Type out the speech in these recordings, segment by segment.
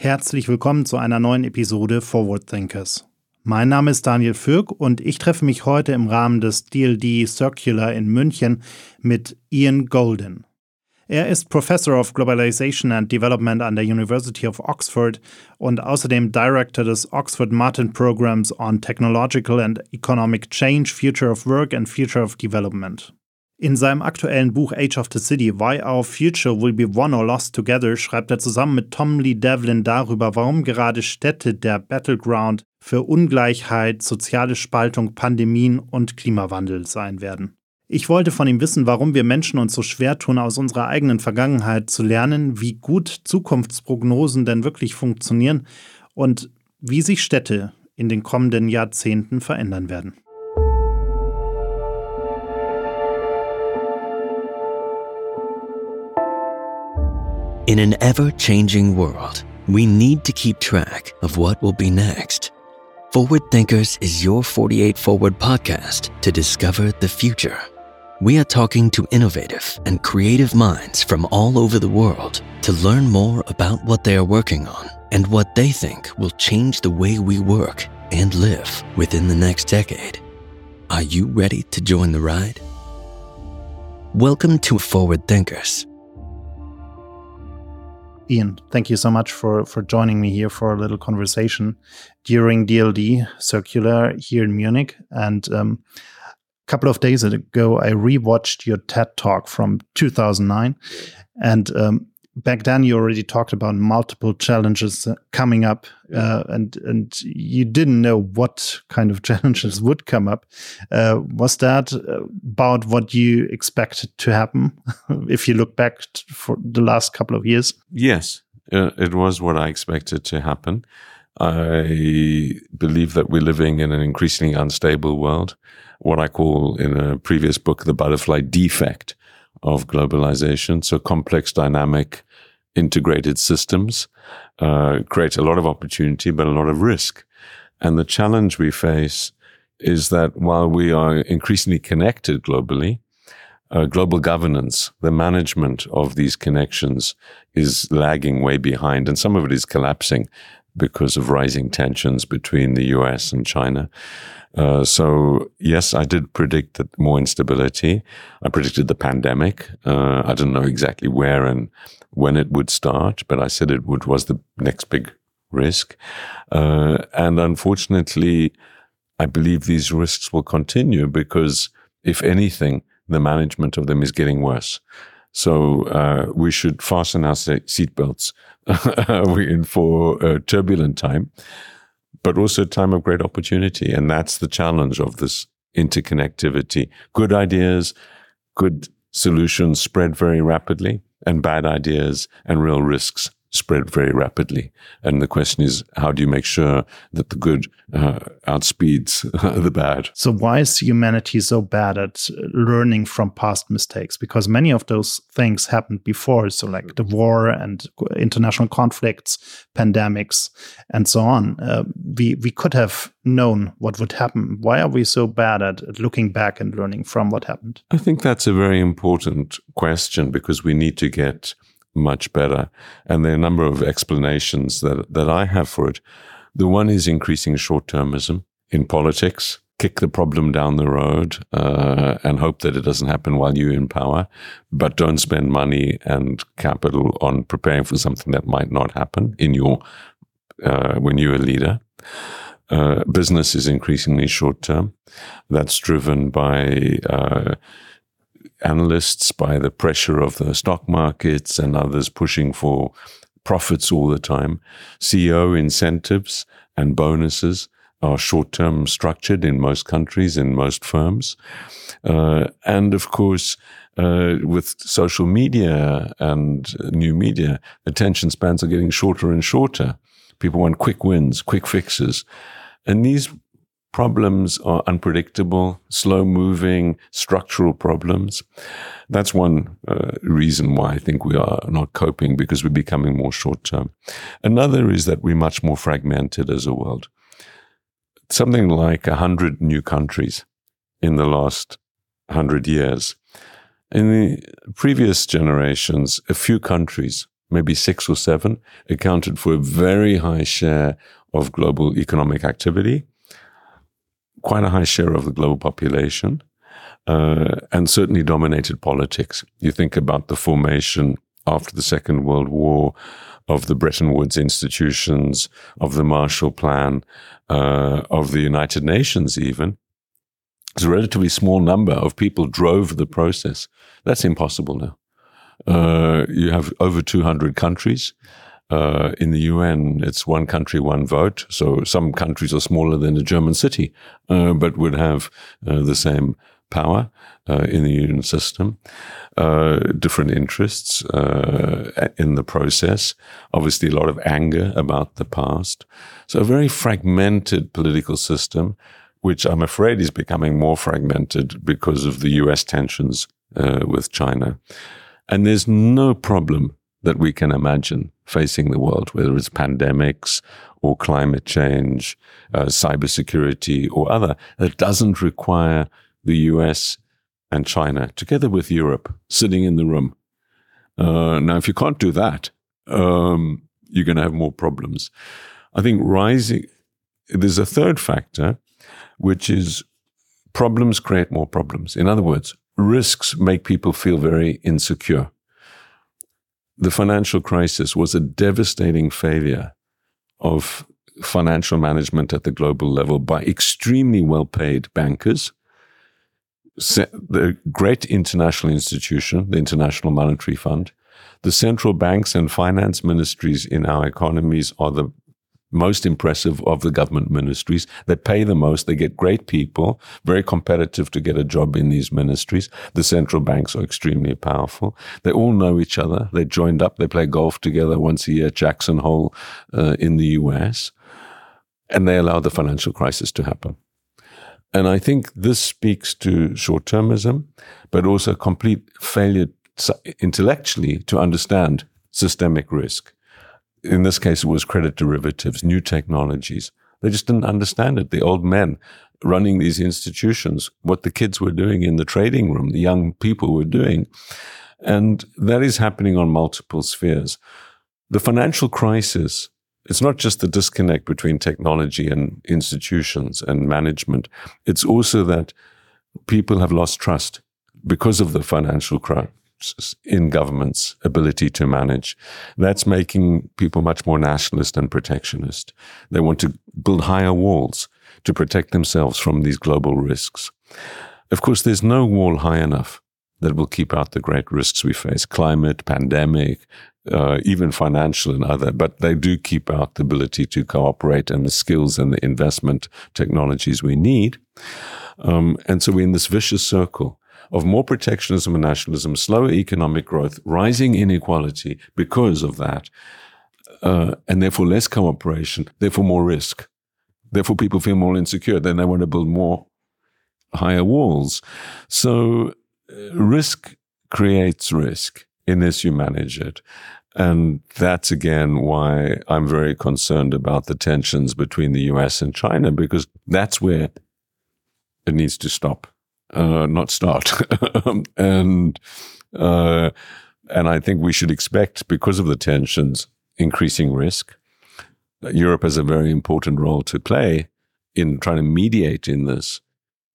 Herzlich willkommen zu einer neuen Episode Forward Thinkers. Mein Name ist Daniel Fürk und ich treffe mich heute im Rahmen des DLD Circular in München mit Ian Golden. Er ist Professor of Globalization and Development an der University of Oxford und außerdem Director des Oxford Martin Programs on Technological and Economic Change, Future of Work and Future of Development. In seinem aktuellen Buch Age of the City, Why Our Future Will Be Won or Lost Together, schreibt er zusammen mit Tom Lee Devlin darüber, warum gerade Städte der Battleground für Ungleichheit, soziale Spaltung, Pandemien und Klimawandel sein werden. Ich wollte von ihm wissen, warum wir Menschen uns so schwer tun, aus unserer eigenen Vergangenheit zu lernen, wie gut Zukunftsprognosen denn wirklich funktionieren und wie sich Städte in den kommenden Jahrzehnten verändern werden. In an ever changing world, we need to keep track of what will be next. Forward Thinkers is your 48 Forward podcast to discover the future. We are talking to innovative and creative minds from all over the world to learn more about what they are working on and what they think will change the way we work and live within the next decade. Are you ready to join the ride? Welcome to Forward Thinkers Ian, thank you so much for for joining me here for a little conversation during DLD Circular here in Munich. And um, a couple of days ago, I rewatched your TED Talk from 2009, and um, back then you already talked about multiple challenges uh, coming up uh, and and you didn't know what kind of challenges would come up. Uh, was that uh, about what you expected to happen if you look back for the last couple of years? Yes. Uh, it was what i expected to happen. I believe that we're living in an increasingly unstable world what i call in a previous book the butterfly defect of globalization. So complex dynamic integrated systems uh, create a lot of opportunity, but a lot of risk. And the challenge we face is that while we are increasingly connected globally, uh, global governance, the management of these connections is lagging way behind, and some of it is collapsing because of rising tensions between the US and China. Uh, so yes, I did predict that more instability. I predicted the pandemic. Uh, I didn't know exactly where and when it would start, but I said it would was the next big risk. Uh, and unfortunately, I believe these risks will continue because, if anything, the management of them is getting worse. So uh, we should fasten our seatbelts. In for a turbulent time but also a time of great opportunity. And that's the challenge of this interconnectivity. Good ideas, good solutions spread very rapidly, and bad ideas and real risks spread very rapidly. And the question is, how do you make sure that the good uh, outspeeds the bad? So, why is humanity so bad at learning from past mistakes? Because many of those things happened before. So, like the war and international conflicts, pandemics, and so on. Uh, we, we could have known what would happen. Why are we so bad at, at looking back and learning from what happened? I think that's a very important question because we need to get much better. And there are a number of explanations that, that I have for it. The one is increasing short termism in politics. Kick the problem down the road uh, and hope that it doesn't happen while you're in power, but don't spend money and capital on preparing for something that might not happen in your uh, when you're a leader. Uh, business is increasingly short term. That's driven by uh, analysts, by the pressure of the stock markets and others pushing for profits all the time. CEO incentives and bonuses are short term structured in most countries, in most firms. Uh, and of course, uh, with social media and new media, attention spans are getting shorter and shorter. People want quick wins, quick fixes. And these problems are unpredictable, slow moving, structural problems. That's one uh, reason why I think we are not coping because we're becoming more short term. Another is that we're much more fragmented as a world. Something like a hundred new countries in the last hundred years. In the previous generations, a few countries maybe six or seven, accounted for a very high share of global economic activity, quite a high share of the global population, uh, and certainly dominated politics. You think about the formation after the Second World War of the Bretton Woods institutions, of the Marshall Plan, uh, of the United Nations, even. It's a relatively small number of people drove the process. That's impossible now. Uh, you have over 200 countries. Uh, in the UN, it's one country, one vote. So some countries are smaller than a German city, uh, but would have uh, the same power uh, in the UN system. Uh, different interests in the process. Obviously, a lot of anger about the past. So a very fragmented political system, which I'm afraid is becoming more fragmented because of the US tensions with China. And there's no problem that we can imagine facing the world, whether it's pandemics or climate change, uh, cybersecurity or other, that doesn't require the US and China, together with Europe, sitting in the room. Uh, now, if you can't do that, um, you're going to have more problems. I think rising, there's a third factor, which is problems create more problems. In other words, risks make people feel very insecure. The financial crisis was a devastating failure of financial management at the global level by extremely well paid bankers. The great international institution, the International Monetary Fund, the central banks and finance ministries in our economies are the most impressive of the government ministries. They pay the most. They get great people, very competitive to get a job in these ministries. The central banks are extremely powerful. They all know each other. They joined up. They play golf together once a year at Jackson Hole uh, in the US. And they allow the financial crisis to happen. And I think this speaks to short termism, but also complete failure intellectually to understand systemic risk in this case, it was credit derivatives, new technologies. They just didn't understand it. The old men running these institutions, what the kids were doing in the trading room, the young people were doing. And that is happening on multiple spheres. The financial crisis, it's not just the disconnect between technology and institutions and management. It's also that people have lost trust because of the financial crisis in government's ability to manage. That's making people much more nationalist and protectionist. They want to build higher walls to protect themselves from these global risks. Of course, there's no wall high enough that will keep out the great risks we face climate, pandemic, uh, even financial and other, but they do keep out the ability to cooperate and the skills and the investment technologies we need. Um, and so we're in this vicious circle of more protectionism and nationalism, slower economic growth, rising inequality because of that, uh, and therefore less cooperation, therefore more risk. Therefore, people feel more insecure. Then they want to build more higher walls. So, uh, risk creates risk unless you manage it. And that's again why I'm very concerned about the tensions between the US and China, because that's where it needs to stop uh, not start. and uh, and I think we should expect, because of the tensions, increasing risk. Europe has a very important role to play in trying to mediate in this,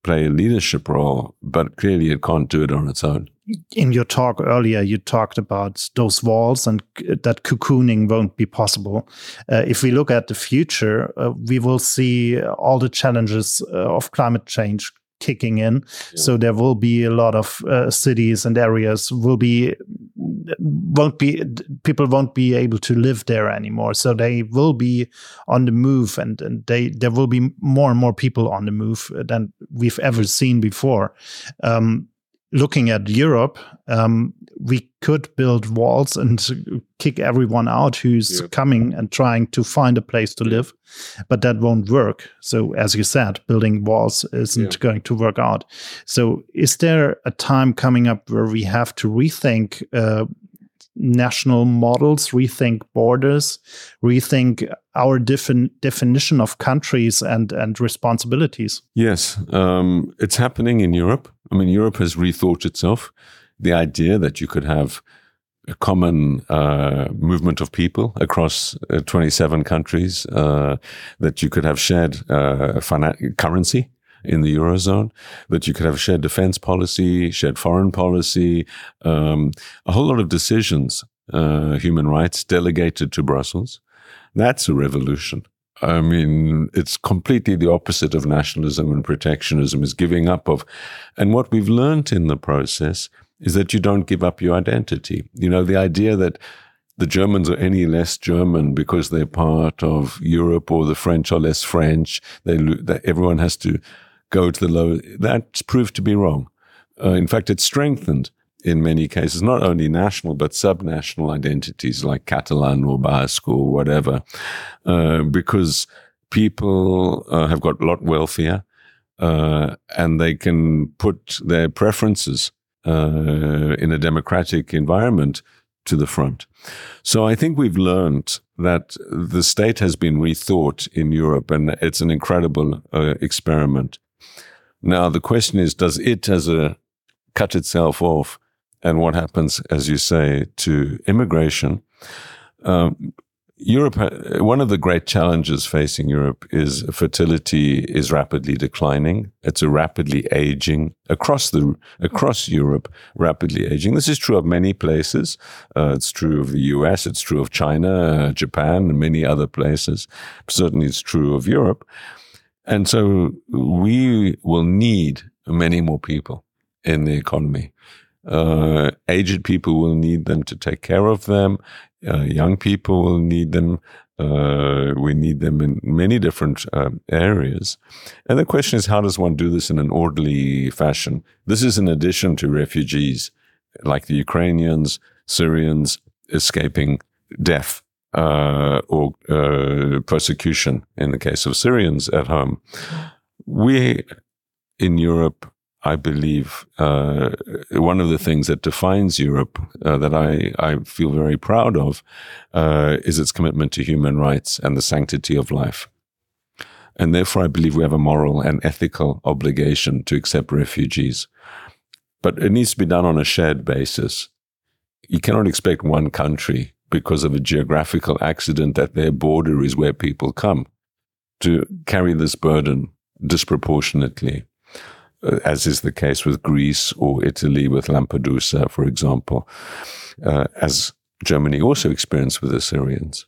play a leadership role, but clearly it can't do it on its own. In your talk earlier, you talked about those walls and that cocooning won't be possible. Uh, if we look at the future, uh, we will see all the challenges uh, of climate change kicking in. Yeah. So there will be a lot of uh, cities and areas will be won't be people won't be able to live there anymore. So they will be on the move, and, and they there will be more and more people on the move than we've ever seen before. Um, looking at Europe, um, we could build walls and kick everyone out who's yep. coming and trying to find a place to live, but that won't work. So, as you said, building walls isn't going to work out. So, is there a time coming up where we have to rethink uh, national models, rethink borders, rethink our different definition of countries and and responsibilities? Yes, um, it's happening in Europe. I mean, Europe has rethought itself. The idea that you could have a common uh, movement of people across uh, 27 countries, uh, that you could have shared uh, finan- currency in the eurozone, that you could have a shared defense policy, shared foreign policy, um, a whole lot of decisions, uh, human rights delegated to Brussels. That's a revolution. I mean, it's completely the opposite of nationalism and protectionism, is giving up of. And what we've learned in the process is that you don't give up your identity. You know, the idea that the Germans are any less German because they're part of Europe or the French are less French, they, everyone has to go to the low, that's proved to be wrong. Uh, in fact, it's strengthened in many cases, not only national, but subnational identities like Catalan or Basque or whatever, uh, because people uh, have got a lot wealthier uh, and they can put their preferences uh, in a democratic environment to the front. So I think we've learned that the state has been rethought in Europe, and it's an incredible uh, experiment. Now the question is, does it as a cut itself off, and what happens, as you say, to immigration? Um, Europe, one of the great challenges facing Europe is fertility is rapidly declining. It's a rapidly aging across the across Europe, rapidly aging. This is true of many places. Uh, it's true of the U.S. It's true of China, uh, Japan, and many other places. Certainly, it's true of Europe. And so, we will need many more people in the economy. Uh, aged people will need them to take care of them. Uh, young people will need them. Uh, we need them in many different uh, areas. And the question is, how does one do this in an orderly fashion? This is in addition to refugees like the Ukrainians, Syrians escaping death uh, or uh, persecution in the case of Syrians at home. We in Europe I believe uh, one of the things that defines Europe uh, that I, I feel very proud of uh, is its commitment to human rights and the sanctity of life. And therefore, I believe we have a moral and ethical obligation to accept refugees. But it needs to be done on a shared basis. You cannot expect one country, because of a geographical accident that their border is where people come, to carry this burden disproportionately. Uh, as is the case with Greece or Italy with Lampedusa, for example, uh, as Germany also experienced with the Syrians.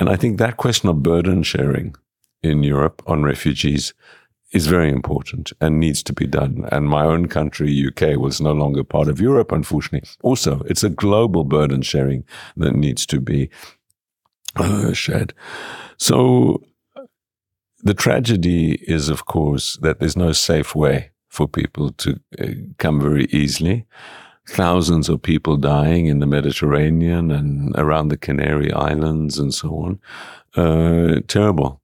And I think that question of burden sharing in Europe on refugees is very important and needs to be done. And my own country, UK, was no longer part of Europe, unfortunately. Also, it's a global burden sharing that needs to be uh, shared. So the tragedy is, of course, that there's no safe way for people to uh, come very easily. Thousands of people dying in the Mediterranean and around the Canary Islands and so on. Uh, terrible,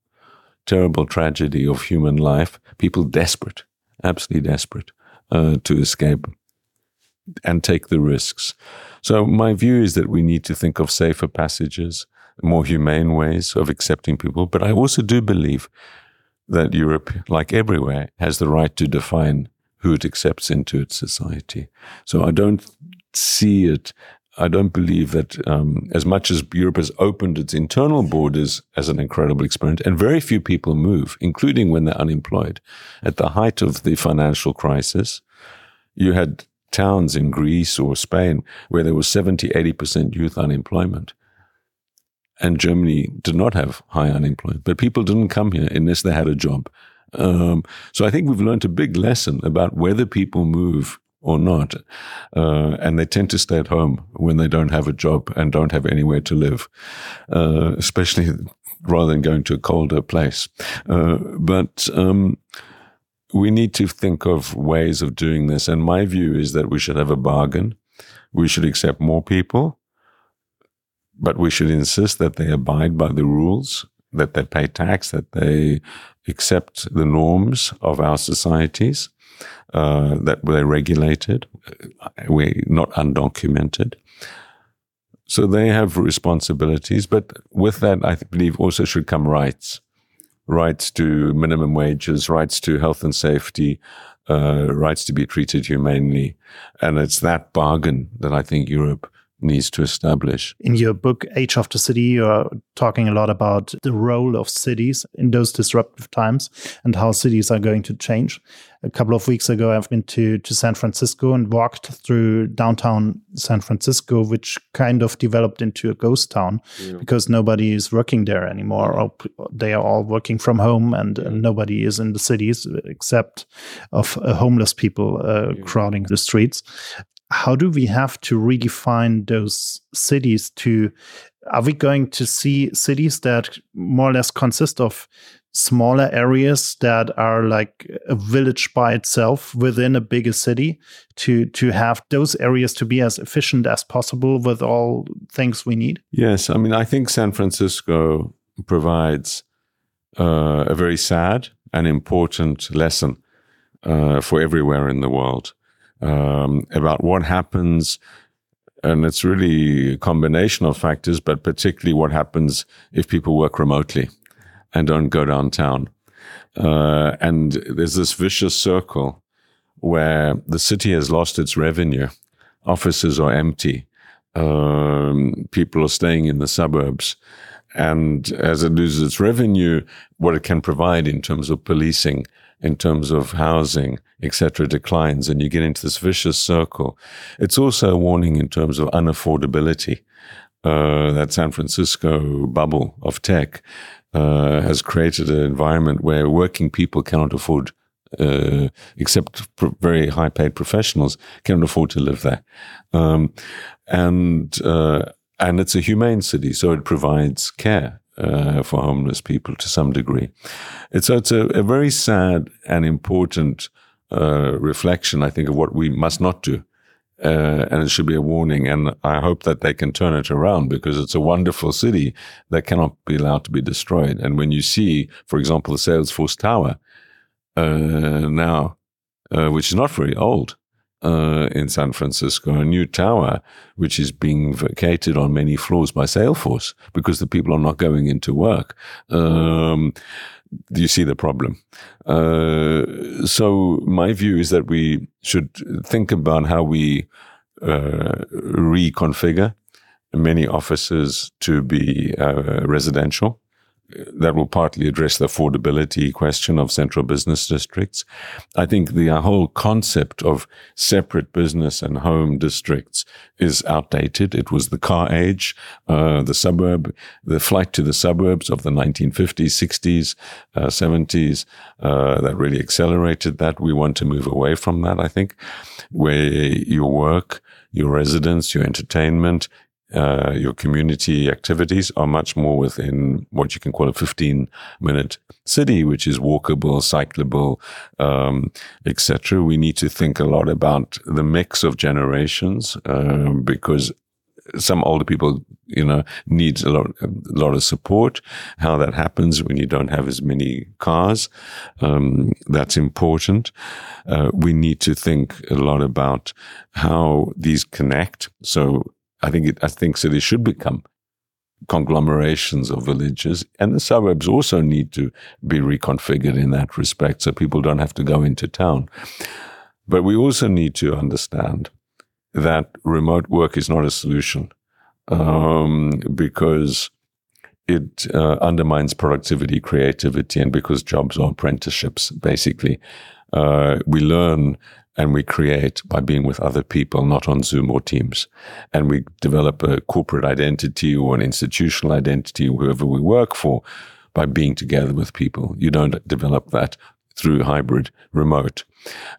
terrible tragedy of human life. People desperate, absolutely desperate uh, to escape and take the risks. So my view is that we need to think of safer passages, more humane ways of accepting people. But I also do believe that Europe, like everywhere, has the right to define who it accepts into its society. So I don't see it. I don't believe that um, as much as Europe has opened its internal borders as an incredible experiment, and very few people move, including when they're unemployed. At the height of the financial crisis, you had towns in Greece or Spain where there was 70, 80% youth unemployment and Germany did not have high unemployment, but people didn't come here unless they had a job. Um, so I think we've learned a big lesson about whether people move or not, uh, and they tend to stay at home when they don't have a job and don't have anywhere to live, uh, especially rather than going to a colder place. Uh, but um, we need to think of ways of doing this, and my view is that we should have a bargain. We should accept more people but we should insist that they abide by the rules, that they pay tax, that they accept the norms of our societies, uh, that they're regulated, uh, we're not undocumented. So they have responsibilities, but with that, I believe also should come rights rights to minimum wages, rights to health and safety, uh, rights to be treated humanely. And it's that bargain that I think Europe needs to establish. In your book, Age of the City, you're talking a lot about the role of cities in those disruptive times and how cities are going to change. A couple of weeks ago, I've been to, to San Francisco and walked through downtown San Francisco, which kind of developed into a ghost town yeah. because nobody is working there anymore. Or they are all working from home and, and nobody is in the cities except of uh, homeless people uh, yeah. crowding the streets how do we have to redefine those cities to are we going to see cities that more or less consist of smaller areas that are like a village by itself within a bigger city to to have those areas to be as efficient as possible with all things we need? Yes i mean i think san francisco provides uh, a very sad and important lesson uh, for everywhere in the world um, about what happens. And it's really a combination of factors, but particularly what happens if people work remotely and don't go downtown. Uh, and there's this vicious circle where the city has lost its revenue. Offices are empty. Um, people are staying in the suburbs. And as it loses its revenue, what it can provide in terms of policing in terms of housing, etc., declines, and you get into this vicious circle. It's also a warning in terms of unaffordability. Uh, that San Francisco bubble of tech uh, has created an environment where working people cannot afford, uh, except very high paid professionals, cannot afford to live there. Um, and uh, and it's a humane city, so it provides care uh, for homeless people to some degree. It's, so it's a, a very sad and important uh, reflection, I think, of what we must not do. Uh, and it should be a warning. And I hope that they can turn it around because it's a wonderful city that cannot be allowed to be destroyed. And when you see, for example, the Salesforce Tower uh, now, uh, which is not very old, uh, in San Francisco, a new tower, which is being vacated on many floors by Salesforce because the people are not going into work. Um, do you see the problem? Uh, so my view is that we should think about how we uh, reconfigure many offices to be uh, residential that will partly address the affordability question of central business districts. I think the whole concept of separate business and home districts is outdated. It was the car age, uh, the suburb, the flight to the suburbs of the 1950s, 60s, uh, 70s uh, that really accelerated that. We want to move away from that, I think, where your work, your residence, your entertainment uh, your community activities are much more within what you can call a 15 minute city, which is walkable, cyclable, um, etc. We need to think a lot about the mix of generations uh, because some older people, you know, need a lot, a lot of support. How that happens when you don't have as many cars, um, that's important. Uh, we need to think a lot about how these connect. So I think it, I think cities should become conglomerations of villages, and the suburbs also need to be reconfigured in that respect, so people don't have to go into town. But we also need to understand that remote work is not a solution um, because it uh, undermines productivity, creativity, and because jobs are apprenticeships, basically. Uh, we learn and we create by being with other people, not on Zoom or Teams. And we develop a corporate identity or an institutional identity, whoever we work for, by being together with people. You don't develop that through hybrid remote.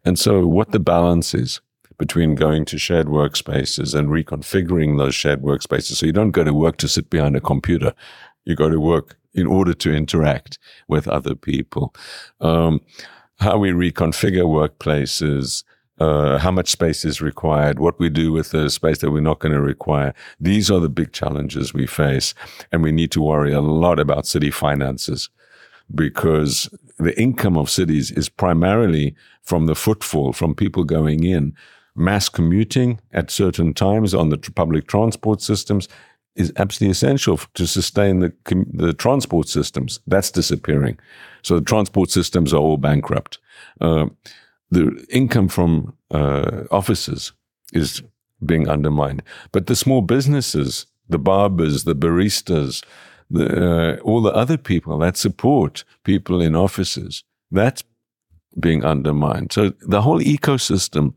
And so what the balance is between going to shared workspaces and reconfiguring those shared workspaces. So you don't go to work to sit behind a computer. You go to work in order to interact with other people. Um, how we reconfigure workplaces, uh, how much space is required, what we do with the space that we're not going to require. These are the big challenges we face. And we need to worry a lot about city finances because the income of cities is primarily from the footfall, from people going in. Mass commuting at certain times on the public transport systems is absolutely essential to sustain the, the transport systems. That's disappearing. So the transport systems are all bankrupt. Uh, the income from uh, offices is being undermined. But the small businesses, the barbers, the baristas, the, uh, all the other people that support people in offices, that's being undermined. So the whole ecosystem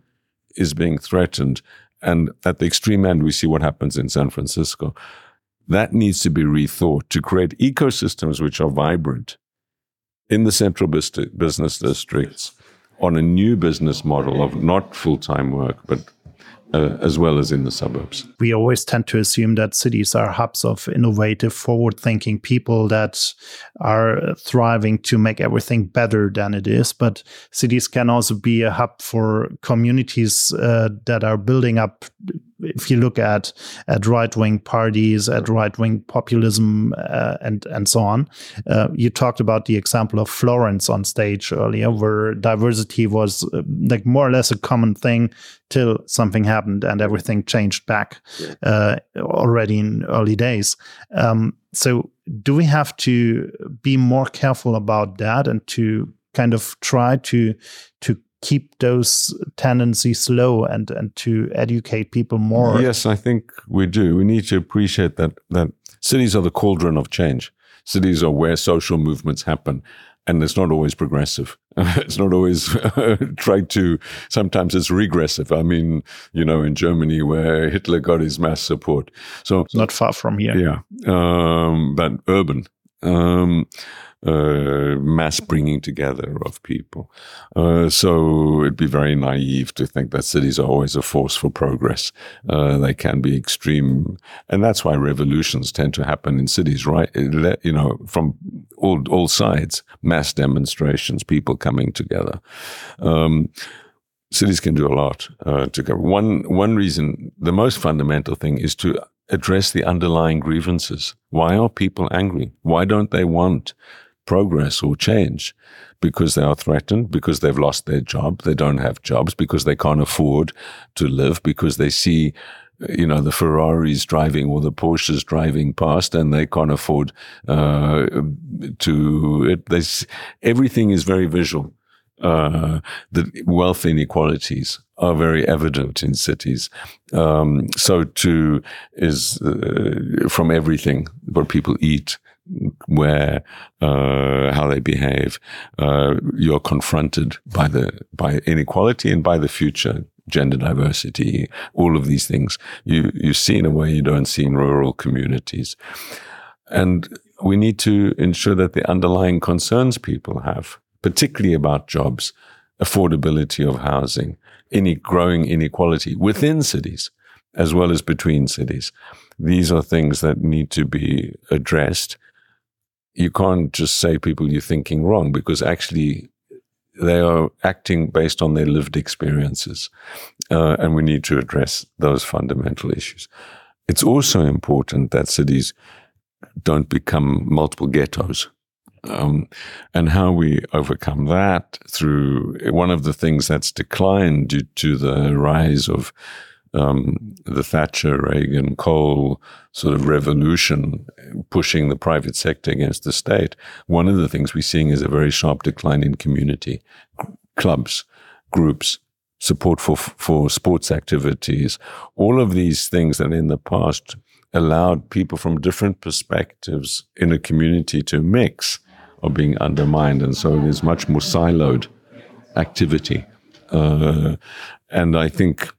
is being threatened. And at the extreme end, we see what happens in San Francisco. That needs to be rethought to create ecosystems which are vibrant in the central business districts on a new business model of not full time work, but uh, as well as in the suburbs. We always tend to assume that cities are hubs of innovative, forward thinking people that are thriving to make everything better than it is. But cities can also be a hub for communities uh, that are building up if you look at at right wing parties, at right wing populism, uh, and and so on, uh, you talked about the example of Florence on stage earlier, where diversity was uh, like more or less a common thing till something happened and everything changed back uh, already in early days. Um, so, do we have to be more careful about that and to kind of try to to keep those tendencies low and and to educate people more. Yes i think we do. We need to appreciate that that cities are the cauldron of change. Cities are where social movements happen and it's not always progressive. It's not always tried to sometimes it's regressive. I mean you know in germany where hitler got his mass support. So not far from here. Yeah um, but urban um, uh, mass bringing together of people. Uh, so it'd be very naive to think that cities are always a force for progress. Uh, they can be extreme, and that's why revolutions tend to happen in cities, right? You know, from all all sides, mass demonstrations, people coming together. Um, cities can do a lot uh, to cover. One one reason, the most fundamental thing, is to address the underlying grievances. Why are people angry? Why don't they want progress or change because they are threatened, because they've lost their job, they don't have jobs, because they can't afford to live, because they see, you know, the Ferraris driving or the Porsches driving past and they can't afford uh, to. It, they, everything is very visual. Uh, the wealth inequalities are very evident in cities. Um, so too is uh, from everything what people eat, where uh, how they behave, uh, you're confronted by the by inequality and by the future gender diversity, all of these things. You you see in a way you don't see in rural communities, and we need to ensure that the underlying concerns people have, particularly about jobs, affordability of housing, any growing inequality within cities as well as between cities. These are things that need to be addressed you can't just say people you're thinking wrong because actually they are acting based on their lived experiences. Uh, and we need to address those fundamental issues. It's also important that cities don't become multiple ghettos. Um, and how we overcome that through one of the things that's declined due to the rise of um, the Thatcher, Reagan, Kohl sort of revolution pushing the private sector against the state, one of the things we're seeing is a very sharp decline in community clubs, groups, support for for sports activities, all of these things that in the past allowed people from different perspectives in a community to mix are being undermined, and so there's much more siloed activity. Uh, and I think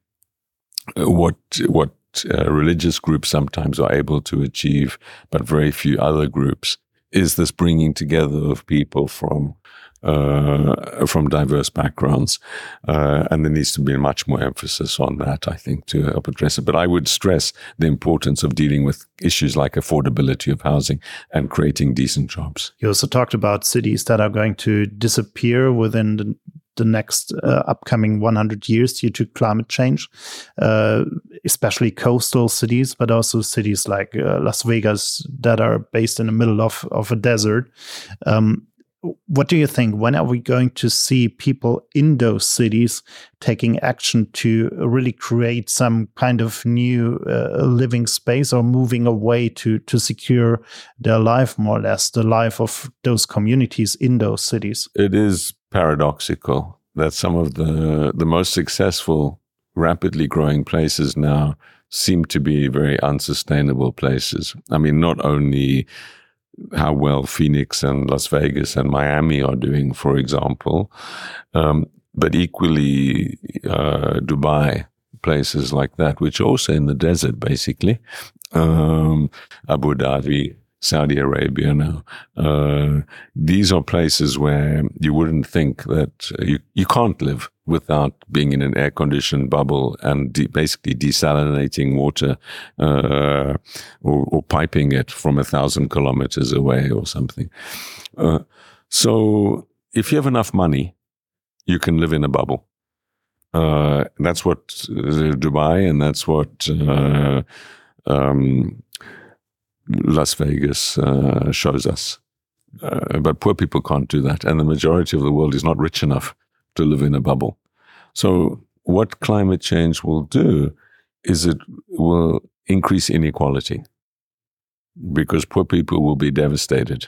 what what uh, religious groups sometimes are able to achieve, but very few other groups, is this bringing together of people from uh, from diverse backgrounds, uh, and there needs to be much more emphasis on that, I think, to help address it. But I would stress the importance of dealing with issues like affordability of housing and creating decent jobs. You also talked about cities that are going to disappear within the the next uh, upcoming 100 years due to climate change, uh, especially coastal cities, but also cities like uh, Las Vegas that are based in the middle of, of a desert. Um, what do you think? When are we going to see people in those cities taking action to really create some kind of new uh, living space or moving away to to secure their life more or less, the life of those communities in those cities? It is paradoxical that some of the the most successful rapidly growing places now seem to be very unsustainable places. I mean, not only how well Phoenix and Las Vegas and Miami are doing, for example, um, but equally uh, Dubai, places like that, which also in the desert, basically. Um, Abu Dhabi, Saudi Arabia now. Uh, these are places where you wouldn't think that you, you can't live without being in an air conditioned bubble and de- basically desalinating water uh, or, or, piping it from a thousand kilometers away or something. Uh, so if you have enough money, you can live in a bubble. Uh, that's what uh, Dubai and that's what uh, um, Las Vegas uh, shows us. Uh, but poor people can't do that. And the majority of the world is not rich enough to live in a bubble. So, what climate change will do is it will increase inequality because poor people will be devastated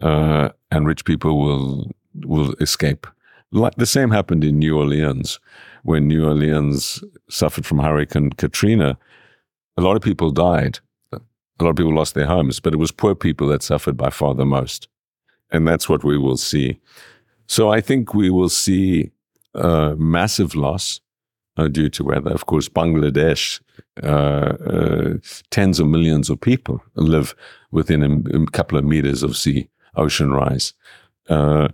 uh, and rich people will, will escape. Like the same happened in New Orleans when New Orleans suffered from Hurricane Katrina. A lot of people died a lot of people lost their homes, but it was poor people that suffered by far the most. And that's what we will see. So I think we will see uh, massive loss uh, due to weather. Of course, Bangladesh, uh, uh tens of millions of people live within a, a, couple of meters of sea ocean rise. Uh,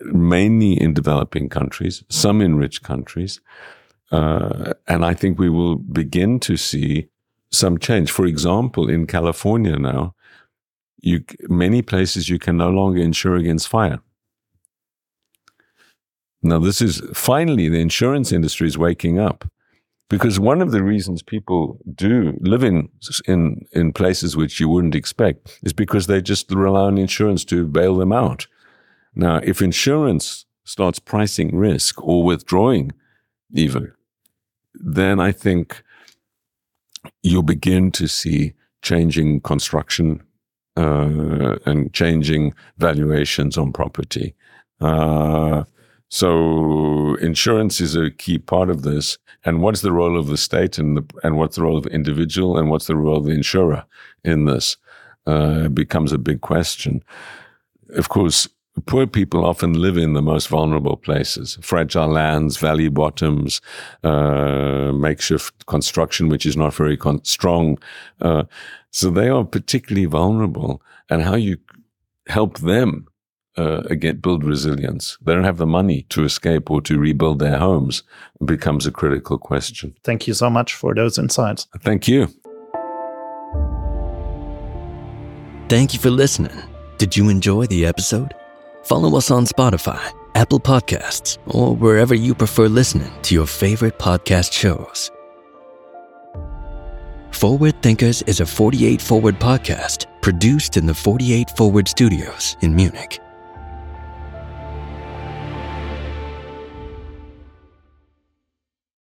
mainly in developing countries, some in rich countries. Uh, and I think we will begin to see some change. For example, in California now, you many places you can no longer insure against fire. Now, this is finally the insurance industry is waking up because one of the reasons people do live in, in, in places which you wouldn't expect is because they just rely on insurance to bail them out. Now, if insurance starts pricing risk or withdrawing even, then I think you'll begin to see changing construction uh, and changing valuations on property. Uh, so insurance is a key part of this. And what's the role of the state and the, and what's the role of the individual and what's the role of the insurer in this uh, becomes a big question. Of course, poor people often live in the most vulnerable places fragile lands, valley bottoms, uh, makeshift construction, which is not very con- strong. Uh, so they are particularly vulnerable. And how you help them uh, again build resilience. They don't have the money to escape or to rebuild their homes becomes a critical question. Thank you so much for those insights. Thank you. Thank you for listening. Did you enjoy the episode? Follow us on Spotify, Apple Podcasts, or wherever you prefer listening to your favorite podcast shows. Forward Thinkers is a 48 Forward podcast produced in the 48 Forward studios in Munich.